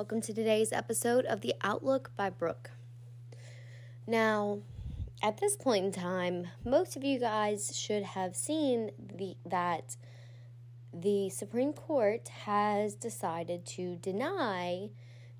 welcome to today's episode of The Outlook by Brooke. Now, at this point in time, most of you guys should have seen the that the Supreme Court has decided to deny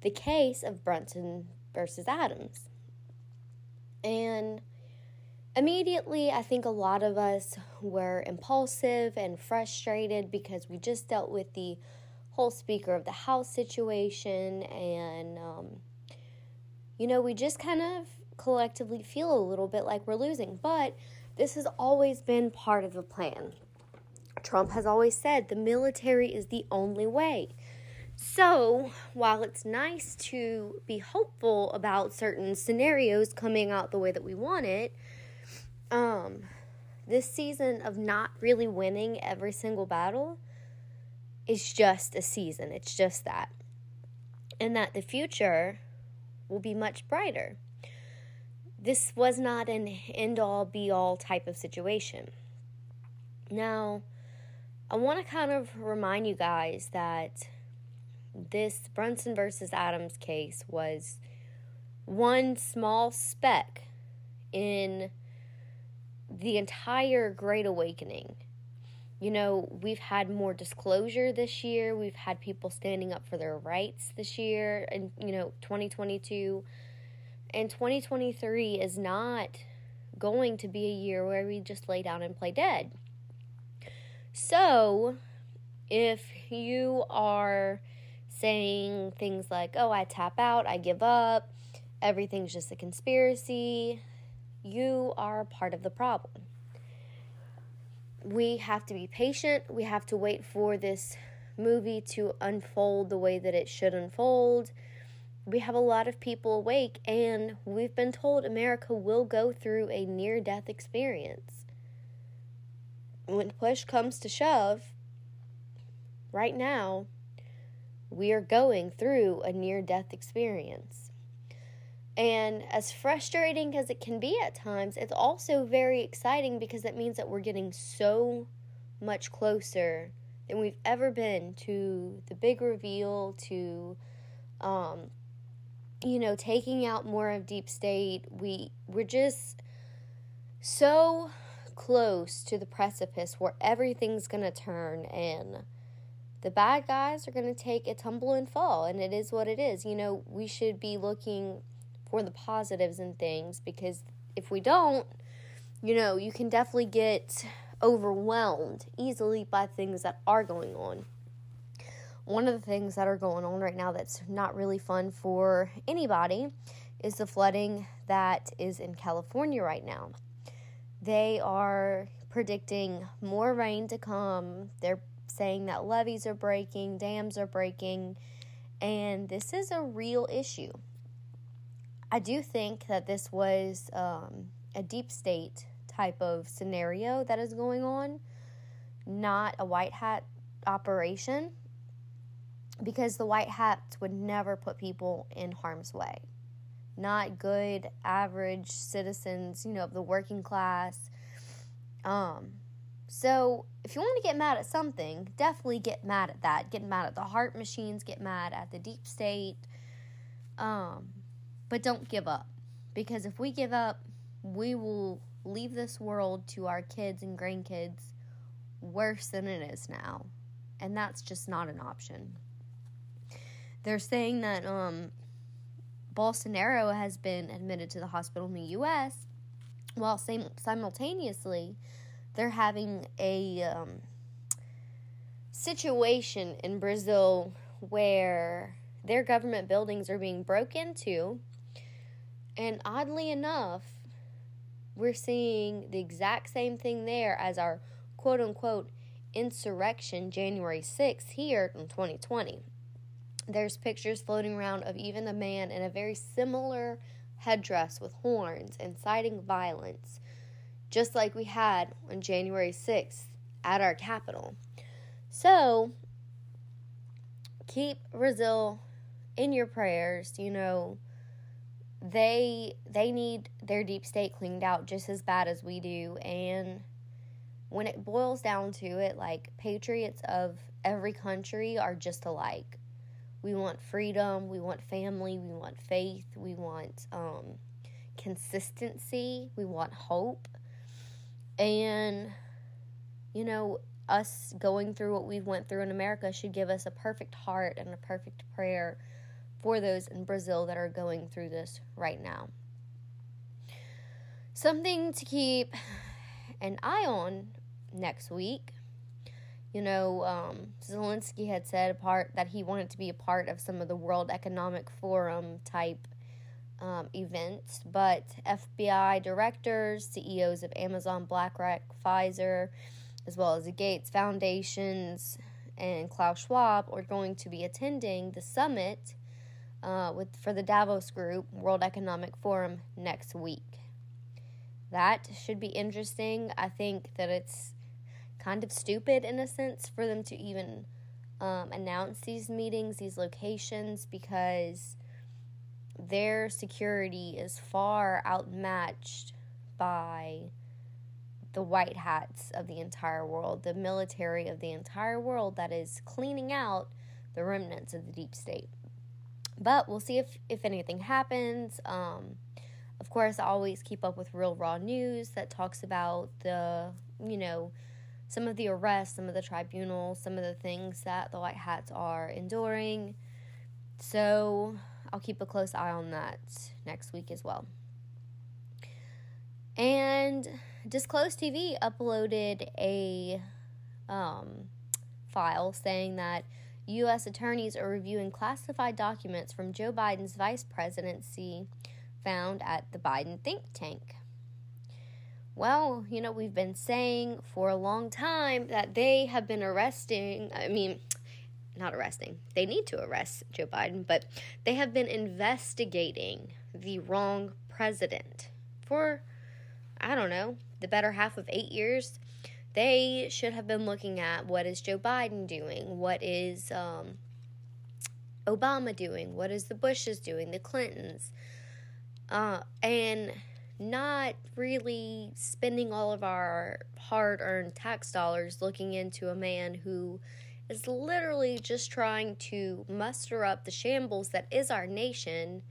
the case of Brunson versus Adams. And immediately, I think a lot of us were impulsive and frustrated because we just dealt with the whole Speaker of the House situation, and um, you know, we just kind of collectively feel a little bit like we're losing. But this has always been part of the plan. Trump has always said the military is the only way. So, while it's nice to be hopeful about certain scenarios coming out the way that we want it, um, this season of not really winning every single battle is just a season. It's just that. And that the future will be much brighter. This was not an end all be all type of situation. Now, I want to kind of remind you guys that this Brunson versus Adams case was one small speck in the entire Great Awakening. You know, we've had more disclosure this year. We've had people standing up for their rights this year, and you know, 2022 and 2023 is not going to be a year where we just lay down and play dead. So, if you are saying things like, oh, I tap out, I give up, everything's just a conspiracy, you are part of the problem. We have to be patient. We have to wait for this movie to unfold the way that it should unfold. We have a lot of people awake, and we've been told America will go through a near death experience. When push comes to shove, right now, we are going through a near death experience. And as frustrating as it can be at times, it's also very exciting because it means that we're getting so much closer than we've ever been to the big reveal, to, um, you know, taking out more of deep state. We we're just so close to the precipice where everything's gonna turn and the bad guys are to take a tumble and fall and it is what it is you know we should be looking for the positives and things because if we don't you know you can definitely get overwhelmed easily by things that are going on one of the things that are going on right now that's not really fun for anybody is the flooding that is in California right now. They are predicting more rain to come. They're saying that levees are breaking, dams are breaking, and this is a real issue. I do think that this was um, a deep state type of scenario that is going on, not a white hat operation, because the white hats would never put people in harm's way. Not good, average citizens, you know, of the working class. Um, so if you want to get mad at something, definitely get mad at that. Get mad at the HAARP machines, get mad at the deep state. Um, but don't give up. Because if we give up, we will leave this world to our kids and grandkids worse than it is now. And that's just not an option. They're saying that um, Bolsonaro has been admitted to the hospital in the U.S. while sim- simultaneously they're having a um, situation in Brazil where their government buildings are being broke into, and oddly enough, we're seeing the exact same thing there as our quote unquote insurrection January 6th here in 2020. There's pictures floating around of even a man in a very similar headdress with horns inciting violence, just like we had on January 6th at our capital. So, keep Brazil in your prayers, you know, they they need their deep state cleaned out just as bad as we do. And when it boils down to it like patriots of every country are just alike. We want freedom we want family we want faith we want um, consistency we want hope. And you know us going through what we went through in america should give us a perfect heart and a perfect prayer for those in Brazil that are going through this right now. Something to keep an eye on next week. You know, um, Zelensky had said part that he wanted to be a part of some of the World Economic Forum type um, events, but FBI directors, CEOs of Amazon, BlackRock, Pfizer, as well as the Gates Foundations and Klaus Schwab are going to be attending the summit uh, with for the Davos Group World Economic Forum next week. That should be interesting. I think that it's kind of stupid in a sense for them to even um, announce these meetings, these locations, because their security is far outmatched by the white hats of the entire world, the military of the entire world that is cleaning out the remnants of the deep state. But we'll see if, if anything happens. Um, of course, I always keep up with real raw news that talks about the, you know, some of the arrests, some of the tribunals, some of the things that the White Hats are enduring. So I'll keep a close eye on that next week as well. And Disclose TV uploaded a um, file saying that U.S. attorneys are reviewing classified documents from Joe Biden's vice presidency found at the Biden think tank. Well, you know, we've been saying for a long time that they have been arresting, I mean, not arresting, they need to arrest Joe Biden, but they have been investigating the wrong president for, I don't know, the better half of eight years they should have been looking at what is Joe Biden doing, what is um, Obama doing, what is the Bushes doing, the Clintons, uh, and not really spending all of our hard earned tax dollars looking into a man who is literally just trying to muster up the shambles that is our nation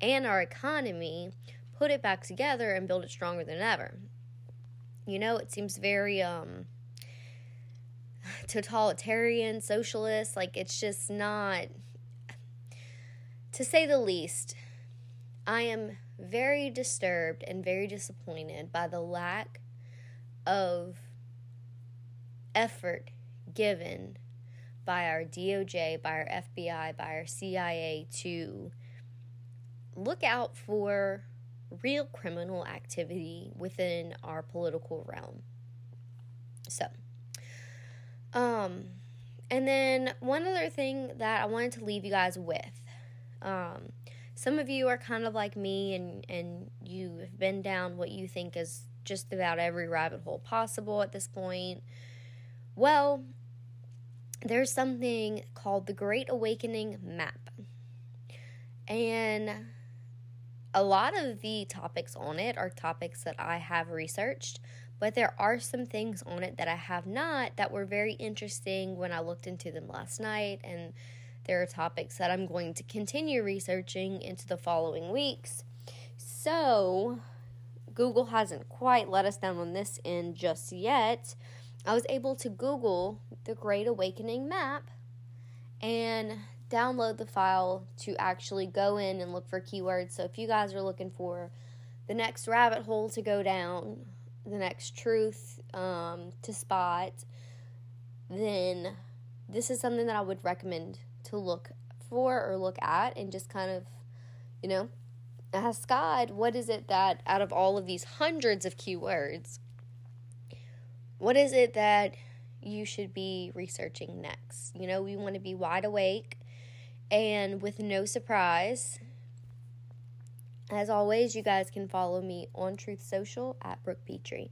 and our economy, put it back together, and build it stronger than ever. You know, it seems very um totalitarian, socialist, like it's just not to say the least. I am very disturbed and very disappointed by the lack of effort given by our DOJ, by our FBI, by our CIA to look out for real criminal activity within our political realm. So, um, and then one other thing that I wanted to leave you guys with. Um, some of you are kind of like me and, and you've been down what you think is just about every rabbit hole possible at this point. Well, there's something called the Great Awakening Map. And a lot of the topics on it are topics that I have researched, but there are some things on it that I have not that were very interesting when I looked into them last night. And there are topics that I'm going to continue researching into the following weeks. So, Google hasn't quite let us down on this end just yet. I was able to Google the Great Awakening map and download the file to actually go in and look for keywords. So if you guys are looking for the next rabbit hole to go down, the next truth um, to spot, then this is something that I would recommend to look for or look at and just kind of, you know, ask God, what is it that out of all of these hundreds of keywords, what is it that you should be researching next? You know, we want to be wide awake and with no surprise. As always, you guys can follow me on Truth Social at Brooke Petrie.